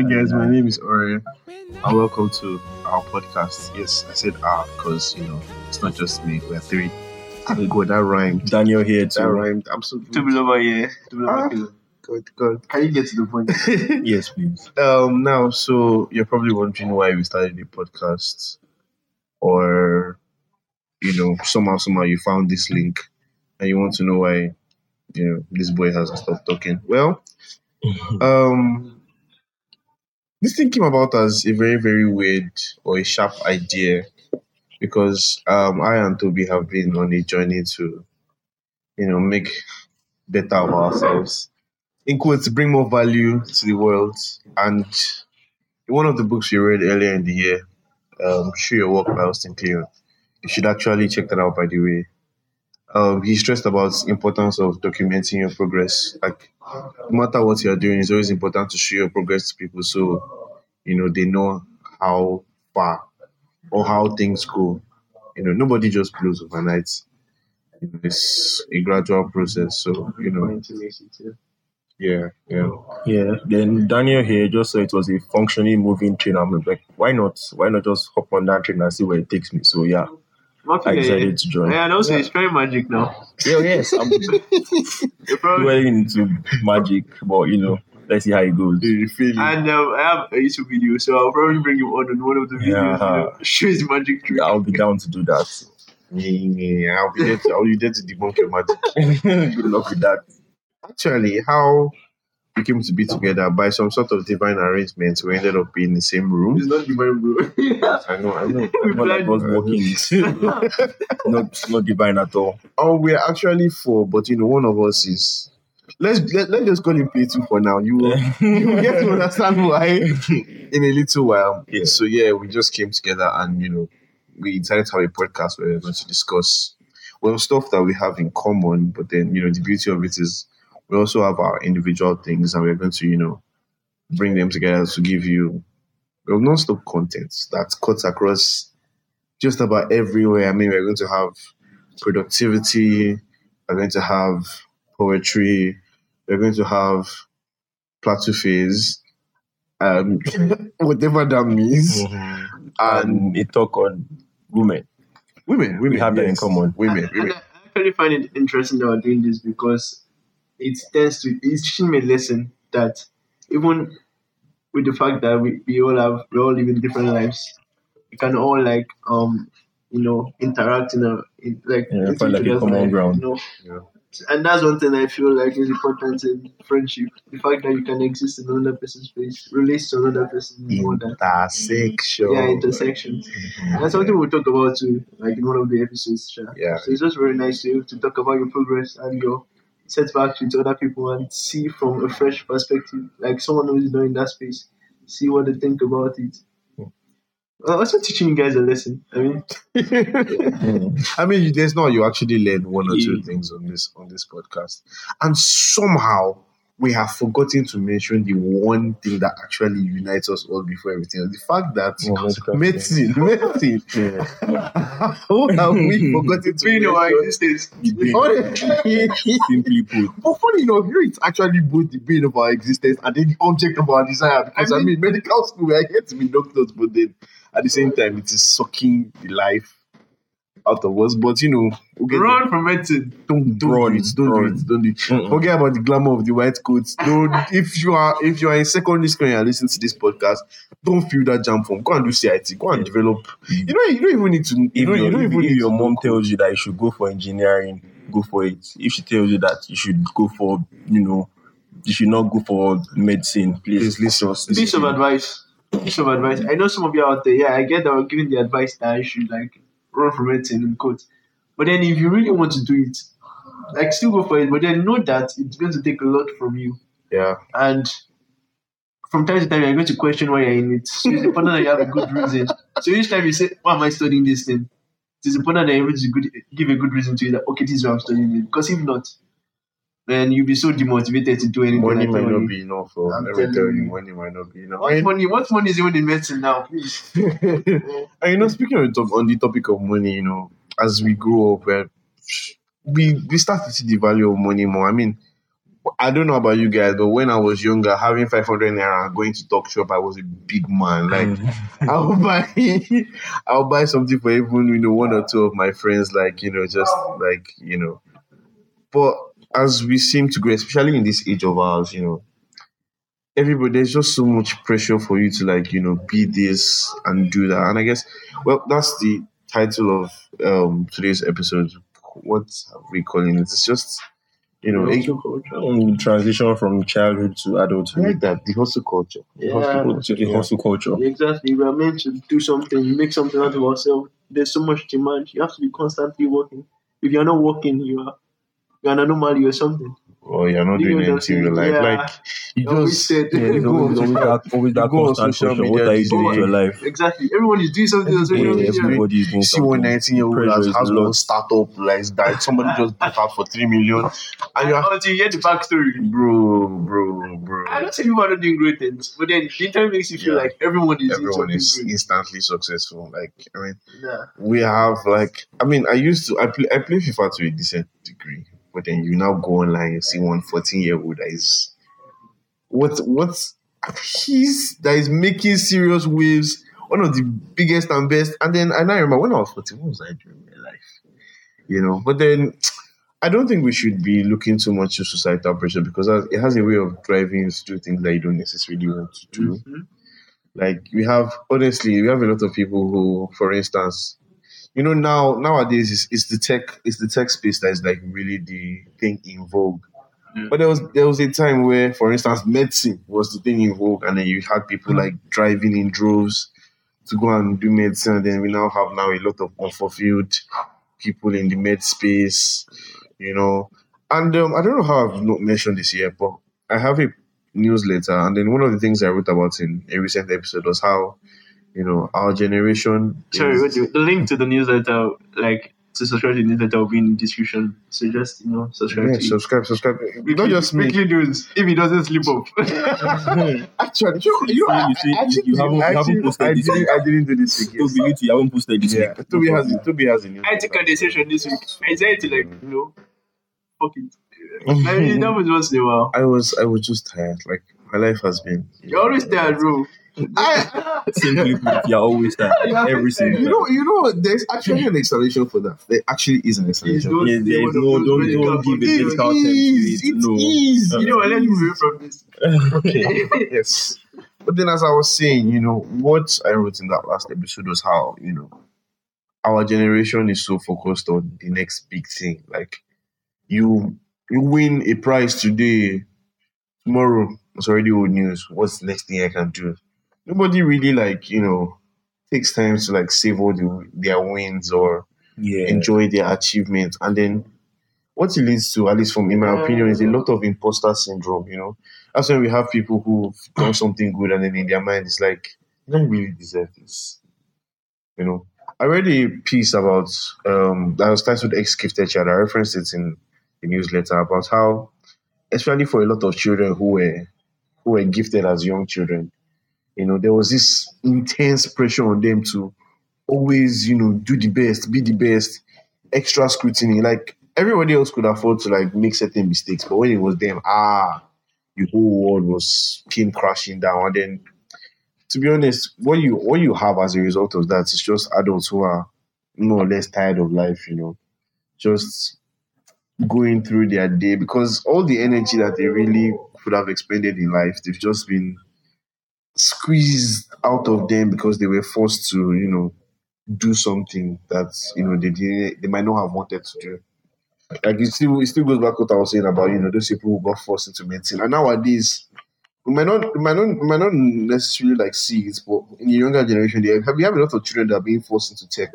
Hi guys, my name is Ori, and welcome to our podcast. Yes, I said our because you know it's not just me. We're three. Thank God that rhymed. Daniel here That too. rhymed. I'm so Toby over here. Toby Ah. over here. good. Good. Can you get to the point? Yes, please. um. Now, so you're probably wondering why we started the podcast, or you know somehow somehow you found this link, and you want to know why you know this boy hasn't stopped talking. Well, um this thing came about as a very very weird or a sharp idea because um i and toby have been on a journey to you know make better of ourselves. In quotes bring more value to the world. And one of the books we read earlier in the year um your work by austin kleon you should actually check that out by the way um, he stressed about importance of documenting your progress. Like, no matter what you're doing, it's always important to show your progress to people so you know they know how far or how things go. You know, nobody just blows overnight. It's a gradual process. So you know, yeah, yeah. Yeah. Then Daniel here just said it was a functioning moving train. I'm like, why not? Why not just hop on that train and see where it takes me? So yeah, I decided to join. Yeah, and also he's trying magic now. Yeah, yes, I'm You're probably- well into magic, but you know, let's see how it goes. You feel it? and um, I have a YouTube video, so I'll probably bring him on in one of the videos. Yeah. You know, show his magic trick. I'll be down to do that. Yeah, I'll be there. To, I'll be there to debunk your magic. Good luck with that. Actually, how we came to be together by some sort of divine arrangement, we ended up in the same room. It's not divine, bro. I know, I know. We like us working. not not divine at all. Oh, we're actually four, but you know, one of us is. Let's let, let's just call him play two for now. You will, you will get to understand why in a little while. Yeah. So yeah, we just came together and you know we decided to have a podcast where we're going to discuss well stuff that we have in common. But then you know the beauty of it is we also have our individual things, and we're going to you know bring them together to give you well non-stop content that cuts across just about everywhere. I mean, we're going to have productivity. We're going to have poetry. We're going to have plateau phase, um, whatever that means. And And a talk on women. women, women We have that in yes. common. Women, And women. I actually find it interesting that we're doing this because it tends to it's teaching me a lesson that even with the fact that we, we all have we all live in different lives, we can all like um you know interact in a in, like Yeah, find, like, a common life, ground. You know? Yeah. And that's one thing I feel like is important in friendship. The fact that you can exist in another person's space, relate to another person and all that. Intersection. Yeah, intersections. And that's something we'll talk about too, like in one of the episodes. Sha. Yeah. So it's just very nice to, to talk about your progress and your setbacks with other people and see from a fresh perspective, like someone who is not in that space, see what they think about it. Uh, also teaching you guys a lesson. I mean, I mean, there's no you actually learn one or two things on this on this podcast, and somehow we have forgotten to mention the one thing that actually unites us all before everything else. The fact that Oh, medicine, medicine. Yeah. How have we forgotten to being our mention? existence. Simply put. But funny enough, here it's actually both the bane of our existence and then the object of our desire. Because I I mean, mean- medical school, we are here to be doctors, but then at the same time, it is sucking the life out of us. But you know, we'll get Run from medicine. don't don't Run, do it, don't do it, don't do it. Mm-mm. Forget about the glamour of the white coats. Don't if you are if you are in secondary school and you're listening to this podcast, don't feel that jump from. Go and do CIT. Go and Yeah. develop. Mm. You know, you don't even need to. You If, don't, your, you don't even if need your to mom tells you that you should go for engineering, go for it. If she tells you that you should go for, you know, you should not go for medicine, please. Please listen. Piece of advice. Piece of advice. I know some of you out there, yeah, I get that we're giving the advice that I should like run from medicine in quotes. But then if you really want to do it, like still go for it, but then know that it's going to take a lot from you. Yeah. And from time to time you're going to question why you're in it. So it's important that you have a good reason. So each time you say, Why am I studying this thing? It's important that you're able to good, give a good reason to you that okay, this is why I'm studying it. Because if not, then you'll be so demotivated to do anything. Money like might not be enough. For, I'm let me telling tell you, you. money might not be enough. What money? What money is even in medicine now? Please. and you know, speaking of top, on the topic of money, you know, as we grow up, uh, we we start to see the value of money more. I mean, I don't know about you guys, but when I was younger, having 500 naira and going to talk shop, I was a big man. Like, I'll buy, I'll buy something for even you know one or two of my friends. Like, you know, just like you know. But as we seem to grow, especially in this age of ours, you know, everybody there's just so much pressure for you to like you know be this and do that. And I guess, well, that's the title of um today's episode. What are we calling it? It's just you know, it, Um, transition from childhood to I adulthood. like that the hustle culture. The Yeah. hustle culture. the hustle culture. Exactly. We are meant to do something, make something out of ourselves. There's so much demand. You have to be constantly working. If you're not working, you are you're an anomaly or something. Or you're not You doing anything in your life. yeah. Like you just said- Yeah, you there's go on always, always that, always that go on constant social question. media What are you doing with your life? Exactly. Everyone is doing something on social Yeah, everybody is doing You see one 19 year old has, is has a one startup like that somebody just bought out for three million and you're Until you hear the backstory. bro bro bro I don't say people are not doing great things, but then the internet makes you feel Yeah. like everyone is everyone doing is great. instantly successful like i mean Nah. we have like i mean i used to i play i play fifa to a decent degree but then you now go online and see one 14 year old that is what what he's that is making serious waves one of the biggest and best. And then and i remember when i was 14 what was i doing in my life? You know but then i don't think we should be looking too much to societal pressure because it has a way of driving you to do things that you don't necessarily want to do. Mhm. like we have honestly we have a lot of people who for instance you know now nowadays it's, it's the tech it's the tech space that is like really the thing in vogue. But there was there was a time where for instance medicine was the thing in vogue and then you had people like driving in droves to go and do medicine and then we now have now a lot of unfulfilled people in the med space you know. And um, i don't know how i've not mentioned this yet but i have a newsletter and then one of the things i wrote about in a recent episode was how you know our generation Sorry, is- what you, the link to the newsletter, like to subscribe to the newsletter, will be in the description. So just you know, subscribe yeah, to it. subscribe subscribe Weekly- not just me weekly news. If he doesn't sleep up, actually you, you, I, You I actually, you haven't- you haven't posted I this didn't, I didn't do this week yes. Toby, you you haven't posted this yeah week. Toby has it Toby has a new I took a decision this week. I said to like you know, fuck it. I mean, that was once in a while. I was I was just tired like my life has been You're always there, bro. I, Simply put, you're always there. Every single you know you know there's actually an explanation for that there actually is an It's explanation those- Yeah, there is no- don't- don't give it It medical term it, it no. is. You know, what, let's move away from this. okay. yes. But then, as I was saying, you know, what I wrote in that last episode was how, you know, our generation is so focused on the next big thing. Like, you you win a prize today, tomorrow it's already old news. What's the next thing I can do? Nobody really like, you know, takes time to like savor the, their wins or Yeah. enjoy their achievements. And then what it leads to, at least from in my opinion, is a lot of imposter syndrome, you know. That's when we have people who've done something good and then in their mind it's like, you don't really deserve this. You know. I read a piece about um that was titled Ex Gifted Child. I referenced it in the newsletter about how especially for a lot of children who were who were gifted as young children, you know, there was this intense pressure on them to always, you know, do the best, be the best, extra scrutiny. Like everybody else could afford to like make certain mistakes, but when it was them, ah, the whole world was came crashing down. And then, to be honest, what you what you have as a result of that is just adults who are more or less tired of life. You know, just going through their day because all the energy that they really could have expended in life, they've just been squeezed out of them because they were forced to, you know, do something that you know they didn't, they might not have wanted to do. Like it still it still goes back to what I was saying about you know those people who got forced into medicine. And nowadays, we might not we might not we might not necessarily like see it, but in the younger generation, they have, we have a lot of children that are being forced into tech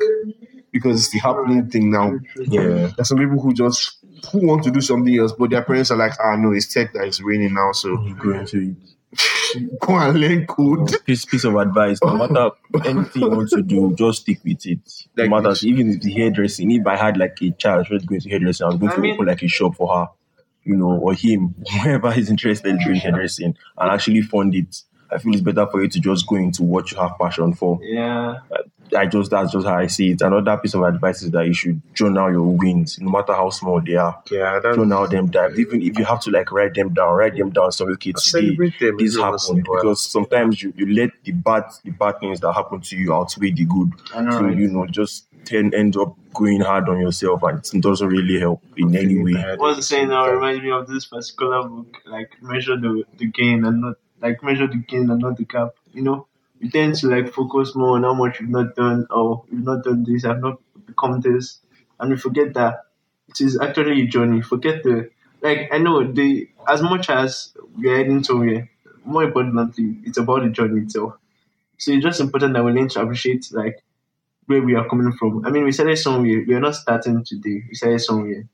because it's the happening thing now. Yeah. There's some people who just who want to do something else, but their parents are like, ah no, it's tech that is raining now, so You go into it. go and learn code. Piece, piece of advice. No matter anything you want to do, just stick with it. No Like matter this. even if the hairdressing. If I had like a child who's going to hairdressing, I was going I to mean- open like a shop for her, you know, or him, whoever is interested in doing hairdressing, and actually fund it. I feel it's better for you to just go into what you have passion for. Yeah. I just that's just how I see it. Another piece of advice is that you should journal your wins, no matter how small they are. Yeah, that's Journal them down. Even if you have to like write them down, write them down. So okay, today celebrate them. this every once in happened a while. because sometimes you, you let the bad the bad things that happen to you outweigh the good. Know, So right? you know, just tend end up going hard on yourself, and it doesn't really help in any way. What's the saying now reminds me of this particular book, like measure the, the gain and not like measure the gain and not the gap. You know, you tend to like focus more on how much you've not done or you've not done this, I've not become this, and you forget that it is actually a journey. Forget the like I know the as much as we're heading somewhere, more importantly, it's about the journey itself. So it's just important that we learn to appreciate like where we are coming from. I mean, we started somewhere. We are not starting today. We started somewhere.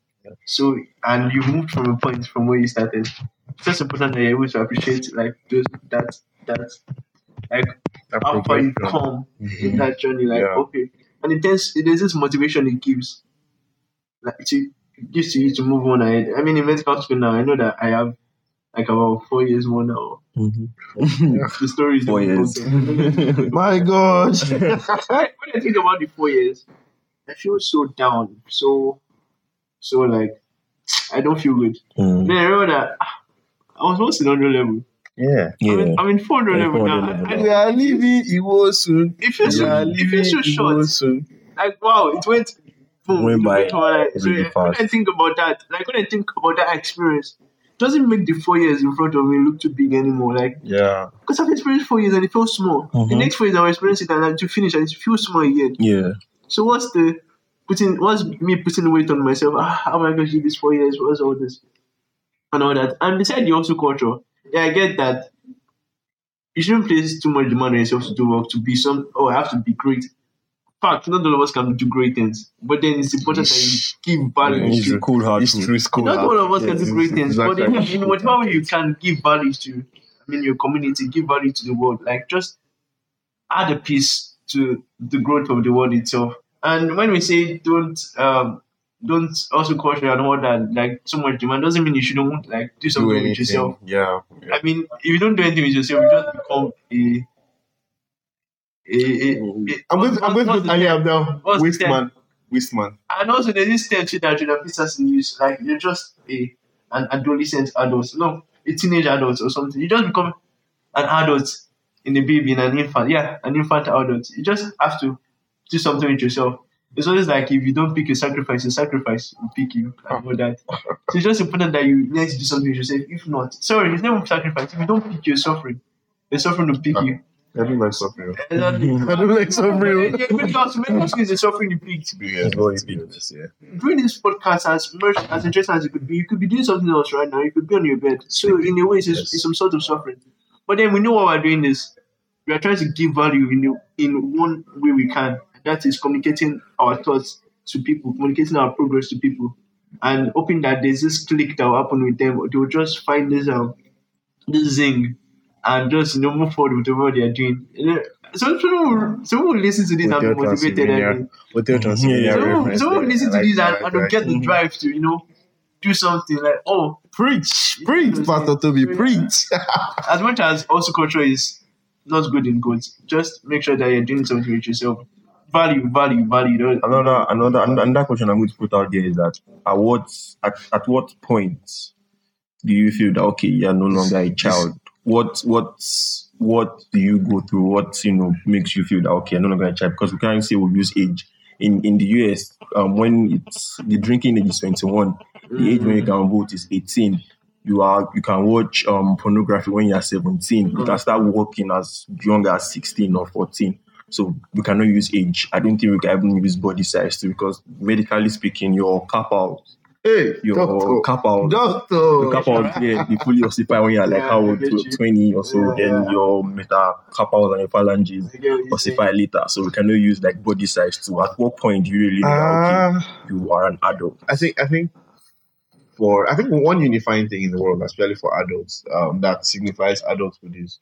So, and you moved from a point from where you started. It's just important that you're able to appreciate like those that that like how far you progression. come in that journey. Like Yeah. okay, and it tends there's this motivation it gives, like to it gives to you to move on ahead. I mean, in medical school now, I know that I have like about four years more now. The story is Four years. My God. when I think about the four years, I feel so down, so so like I don't feel good. Mm. Then I remember that ah, I was once in 100 level. Yeah. I Yeah. mean, I'm in 400 Yeah, level now. 400 level. And We are leaving Iwo soon. it feels We so, are it leaving feels so short. soon. Like wow, it went boom, Went it by went on, like, so really when I think about that, like when I think about that experience, doesn't make the four years in front of me look too big anymore. Like Yeah. because I've experienced four years and it feels small. The Mhm. next four years I'll experience it and then to finish and it feels small again. Yeah. So what's the putting what's me putting weight on myself? Ah, how am I going to do this four years? What's all this? And all that. And beside the hustle culture, yeah, I get that you shouldn't place too much demand on yourself to do work to be some oh I have to be great. Fact, not all of us can do great things. But then it's important that you give value It's to a cool hard It's true. It's cool. not all of us can do great things, exactly. but in, in whatever way you can give value to, I mean, your community, give value to the world. Like, just add a piece to the growth of the world itself. And when we say don't, um, don't also caution and all that, like so much demand doesn't mean you shouldn't like do do something with yourself. Yeah. I mean, if you don't do anything with yourself, you just become a. a, a, a I'm going to, I'm going to put Ali term? Abdel. Waste man. Waste man. And also, there's this term too that Jordan Peterson use. Like, you're just a an adolescent adult. No, a teenage adult or something. You just become an adult in a baby, in an infant. Yeah, an infant adult. You just have to do something with yourself. It's always like if you don't pick a sacrifice, a sacrifice will pick you and all oh. that. So it's just important that you learn to do something with yourself. If not, sorry, it's not sacrifice. If you don't pick your suffering, the suffering will pick you. I don't like suffering. Exactly. I don't like suffering. Yeah, because medical school is the suffering you picked. Yeah, very to be honest, yeah. doing this podcast as much as interesting as it could be, you could be doing something else right now. You could be on your bed. So in a way, it's, Yes. it's some sort of suffering. But then we know why we're doing this. We are trying to give value in the, in one way we can. That is communicating our thoughts to people, communicating our progress to people, and hoping that there's this click that will happen with them. They will just find this um this zing and just you know move forward with what they are doing. You know, some people, will- some people listen to this and be motivated. I Transylvania. mean. Hotel Transylvania Yeah. Someone, reference someone there. listen to like this and, and will get the drive to, you know, do something like, oh, Preach, preach, Pastor Toby, preach. as much as hustle culture is not good in goods, just make sure that you're doing something with yourself. Value, value, value. Another, another, another question I'm going to put out there is that at what at, at what point do you feel that okay, you're no longer a child? What what what do you go through? What you know makes you feel that okay, you're no longer a child? Because we can't say we use age. In in the US, um, when it's the drinking age is 21, the age when you can vote is 18. You are you can watch um pornography when you are 17. You can start working as young as 16 or 14. So we cannot use age. I don't think we can even use body size too, because medically speaking, your carpal, hey, your doctor, kappa, doctor. your carpal, yeah, be fully ossified when you're like Yeah, how old, you. 20 or so. Yeah, then yeah. your meta kappa and your phalanges I get what you're saying. ossify later. So we cannot use like body size too. At what point do you really Ah, you are an adult? I think I think for I think one unifying thing in the world, especially for adults, um, that signifies adulthood is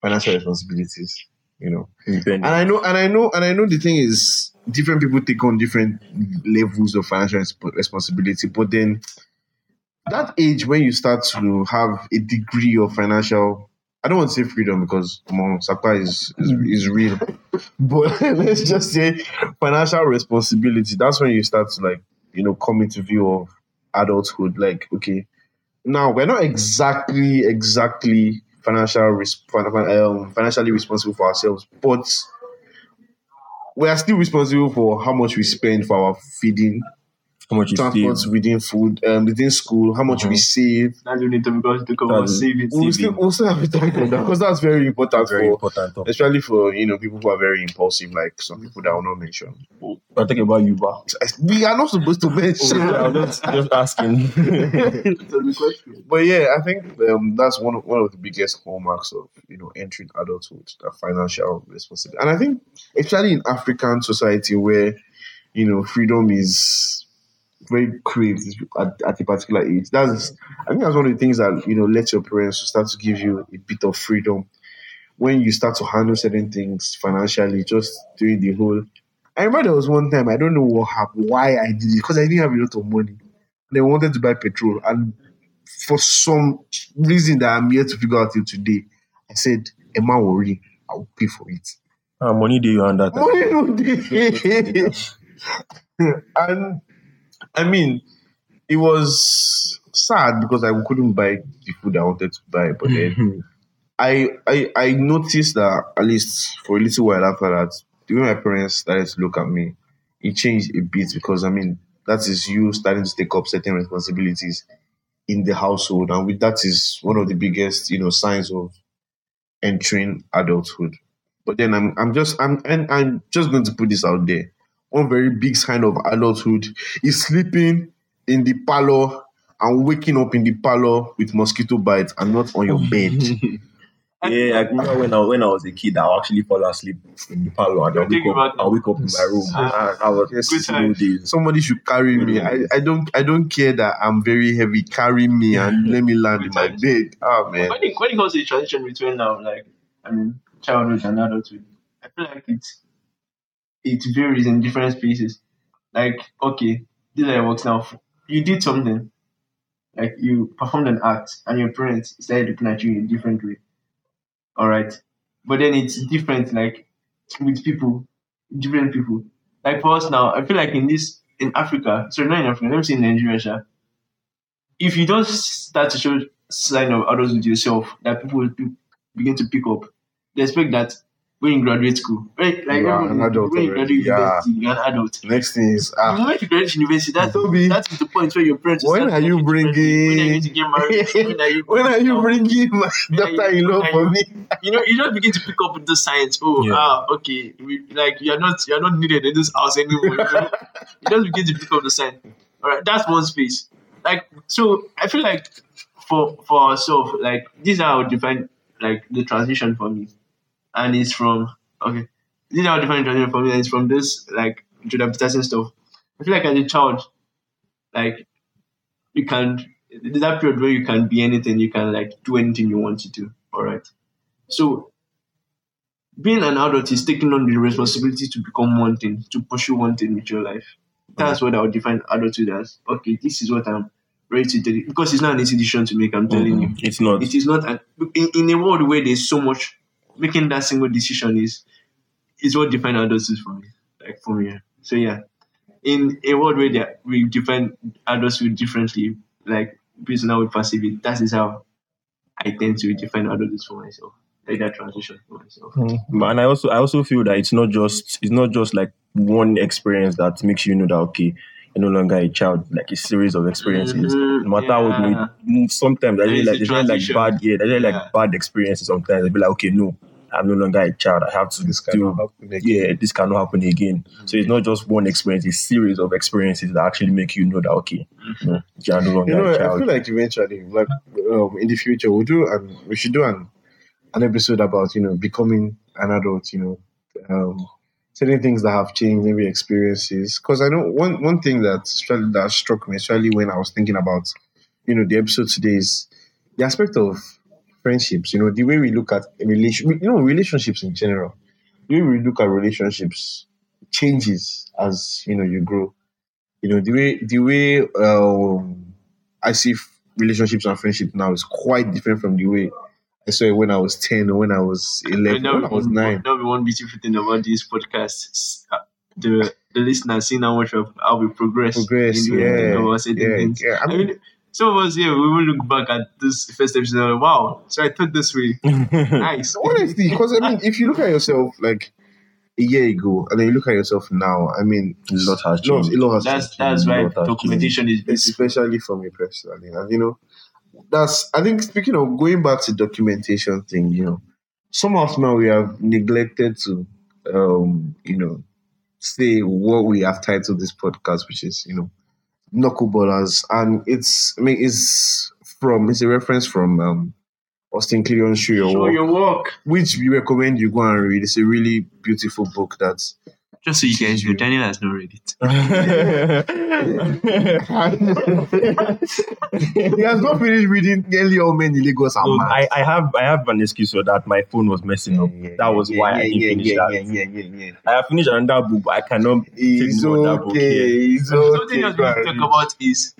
financial responsibilities. You know, and I know, and I know, and I know. The thing is, different people take on different levels of financial resp- responsibility, but then that age when you start to have a degree of financial I don't want to say freedom because Mo Sapa is, is mm. is real, but let's just say financial responsibility. That's when you start to like you know come into view of adulthood. Like okay, now we're not exactly exactly financial um, financially responsible for ourselves, but we are still responsible for how much we spend for our feeding, How much you transport save? within food, um, within school, how much we Mhm. save. That's when it because to cover That's- saving. We'll still, saving. we'll still have to talk on that because that's very important Very for, important. topic. especially for you know people who are very impulsive, like some people that I will not mention. I'm talking about you, ba. We are not supposed to mention. I'm just, just asking. That's the question. But yeah, I think um, that's one of, one of the biggest hallmarks of you know entering adulthood, that financial responsibility. And I think especially in African society where you know freedom is very craved at, at a particular age. That's I think that's one of the things that you know let your parents start to give you a bit of freedom when you start to handle certain things financially, just doing the whole. I remember there was one time I don't know what happened, why I did it because I didn't have a lot of money. They wanted to buy petrol, and for some reason that I'm here to figure out till today, I said, Emma worry, I will pay for it. Ah, money day you under. Money no dey. and I mean, it was sad because I couldn't buy the food I wanted to buy, but then mm-hmm. I, I I noticed that at least for a little while after that, the way my parents started to look at me, it changed a bit because I mean that is you starting to take up certain responsibilities in the household, and with that is one of the biggest you know signs of entering adulthood. But then I'm I'm just I'm and I'm just going to put this out there. One very big sign of adulthood is sleeping in the parlor and waking up in the parlor with mosquito bites and not on your bed. Yeah, I remember when I when I was a kid, I actually fall asleep in the parlor and I'll wake up, I'll wake up in my room. Ah. I, I was Yes. Good slow times. days. Somebody should carry me. I, I don't I don't care that I'm very heavy. Carry me and let me land in my bed. Oh man. When it, when it comes to the transition between now, like I mean, childhood and adulthood, I feel like it it varies in different spaces. Like, okay, is how it works now. You did something, like you performed an act, and your parents started looking at you in a different way. All right, but then it's different, like with people, different people. Like for us now, I feel like in this in Africa, sorry, not in Africa, let me say in Nigeria, if you don't start to show sign of others with yourself that people will be- begin to pick up, they expect that when you graduate school, right? Like You are everyone- an adult when you already, graduate yeah. university, you're an adult. Next thing is The ah moment you graduate university, that's Toby. that is the point where your parents. When are you talking differently. When are you going to get married? When are you? when are you bringing my When are you- daughter-in-law for you- me? You know, you just begin to pick up with the science. Oh, Yeah. ah, okay. We, like you're not you're not needed in this house anymore. You, know? you just begin to pick up the science. All right, that's one space. Like so, I feel like for for ourselves, like these are how I define like the transition for me, and it's from okay. This is how I would define the for me, and it's from this like Jordan Peterson stuff. I feel like as a child, like you can there's that period where you can be anything, you can like do anything you want to do. All right. So being an adult is taking on the responsibility to become one thing, to pursue one thing with your life. That's what I would define adulthood as. Okay, this is what I'm ready to do. Because it's not an easy decision to make, I'm telling mm-hmm. you. It's not. It is not an, in, in a world where there's so much making that single decision is is what define adulthood for me. Like for me. So yeah. In a world where there, we define adulthood differently, like based on we perceive it, that is how I tend to define adulthood for myself. Like that transition for myself. Mm-hmm. But- and I also I also feel that it's not just it's not just like one experience that makes you know that okay no longer a child like a series of experiences Mhm, no matter what yeah. you sometimes I There is like a there's really like bad yeah there's really like Yeah. bad experiences sometimes they'll be like okay no I'm no longer a child I have to This do cannot happen again. yeah this cannot happen again so it's not just one experience it's a series of experiences that actually make you know that okay no, you're no longer You know, a I child feel like eventually, like um, in the future, we'll do and we should do an an episode about you know becoming an adult. You know, um, certain things that have changed, maybe experiences. Because I know one one thing that struck, that struck me, especially when I was thinking about you know the episode today is the aspect of friendships. You know, the way we look at relation, you know, relationships in general. The way we look at relationships changes as you know you grow you know the way the way um, I see relationships and friendship now is quite different from the way I saw it when I was ten or when I was eleven, That when I was would- nine. That would be one beautiful thing about this podcast. Uh, The the listeners seeing how much of how we progress. Progress, in doing yeah, things about certain yeah, things. yeah. I I mean- mean, some of us here we will look back at this first episode and like, wow, so I thought this way. Nice. Honestly, because I mean, if you look at yourself like a year ago, and then you look at yourself now, I mean, A lot has lot- changed. a lot has That's changed. that's why Lot has documentation is beautiful. especially for me personally. And you know, that's I think speaking of going back to documentation thing, you know, somehow somehow we have neglected to um, you know, say what we have titled this podcast, which is, you know, knuckleballers. And it's I mean it's from it's a reference from um Austin Kleon's Show Your Show your work. which we recommend you go and read. It's a really beautiful book that's Just so you guys know, Daniel has not read it. he has not finished reading nearly all men in Lagos So. I, I have I have an excuse for that. My phone was messing up. that was why I didn't yeah, finish yeah, that. Yeah, yeah, yeah, yeah. I have finished another book, but I cannot take It's more of that book here. okay. Something else we need to talk about is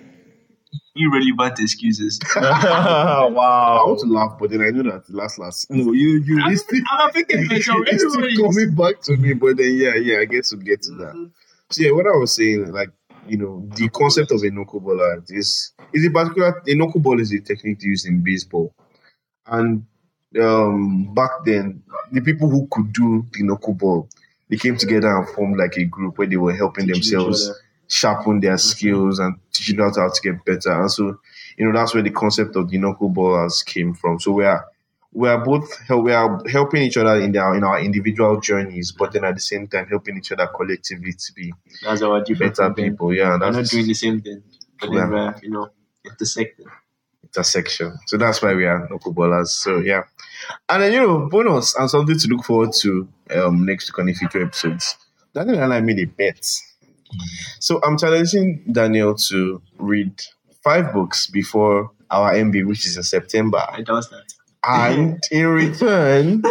irrelevant excuses. Wow. I want to laugh, but then I know that last last. No, you you I'm, still, I'm a victim it's myself. still Everybody is. coming back to me, but then yeah, yeah, I guess we'll get to that. So yeah, what I was saying, like you know, the concept of a knuckleballer is is a particular a knuckleball is a technique used in baseball, and um back then the people who could do the knuckleball they came together and formed like a group where they were helping Teaching each themselves other. Sharpen their skills and teaching them how to get better. And so, you know, that's where the concept of the knuckleballers came from. So we are we are both we are helping each other in their in our individual journeys, but then at the same time helping each other collectively to be That's our better problem. people. Yeah, and We're not doing the same thing, but then we're, you know, intersecting. intersection. So that's why we are knuckleballers. So yeah. And then you know, bonus and something to look forward to um next week on the future episodes. Daniel and I made a bet. So I'm challenging Daniel to read five books before our MB, which is in September. I doubt that. And in return,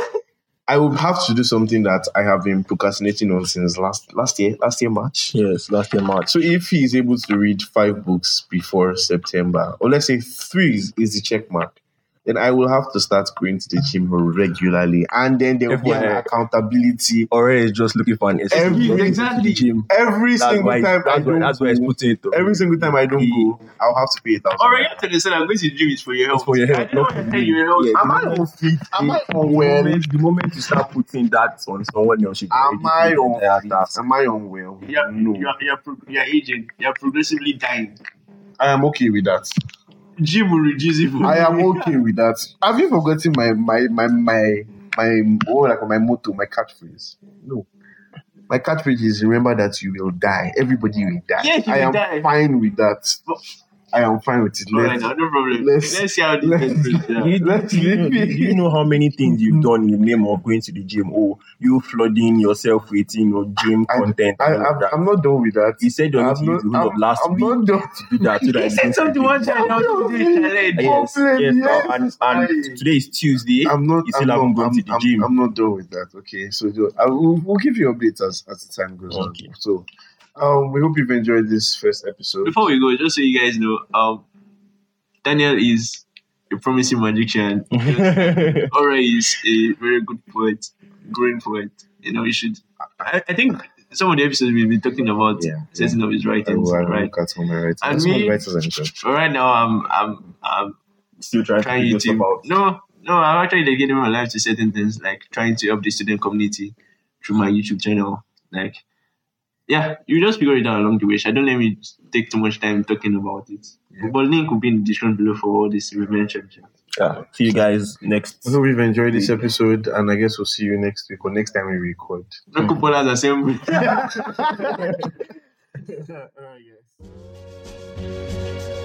I will have to do something that I have been procrastinating on since last last year, last year March. Yes, last year March. So if he is able to read five books before September, or let's say three is, is the check mark, then I will have to start going to the gym regularly, and then there will be an accountability Already is just looking for an excuse. Every- to go to exactly. the Gym. every That's single why, time I that's, why, don't. that's why it's go, putting it. to- every single time I don't He- go, I'll have to pay it out. Or you have to understand that going to the gym is for your health. for your I health, don't not want to for tell you. you your health. Yeah, Am I unfit? Am I the unwell? moment, the moment you start putting that on someone else, you can Am already I feel the entire unfit? task. Am I unwell? You're, No. you're, you're, you're aging. You're progressively dying. I am okay with that. Gym will reduce it. I am okay with that. Have you forgotten my my my my my oh, like my motto, my catchphrase? No. My catchphrase is remember that you will die. Everybody will die. You I will am die. fine with that. I am fine with it. All right, Let's, no problem. let's- Let's, see how this let's- goes. Yeah. You, Let's do, you, leave do you know how many things you've done in the name of going to the gym? Oh, you flooding yourself with you know gym I- content. I, and all I'm, that. I'm not done with that. You said you're going I'm to use the whole of last I'm week not done. to do that. So that He you said go something the one gym. time. I was doing challenge. Yes, Problem, yes, yes. and, and today is Tuesday. I'm not. You I'm still not, haven't gone I'm, to the I'm- gym. I'm not done with that. Okay, so I will, we'll give you updates as, as the time goes Okay. on. So, um, we hope you've enjoyed this first episode. Before we go, just so you guys know, um, Daniel is a promising magician. Ora is a very good poet, great poet. You know, you should. I, I think some of the episodes we've been talking about Yeah, certain of his writings, will, right? look at all my writings. And me- writers are interested. But right now, I'm I'm I'm Still trying to trying to stuff out. no no I'm actually dedicating my life to certain things like trying to help the student community through my YouTube channel. Like, yeah, you just figure it out along the way. So I don't let me take too much time talking about it. But link will be in the description below for all this we mentioned. Yeah. See you guys next. I hope you've enjoyed this episode, and I guess we'll see you next week or next time we record. Knuckleballers assembly. Alright, guys.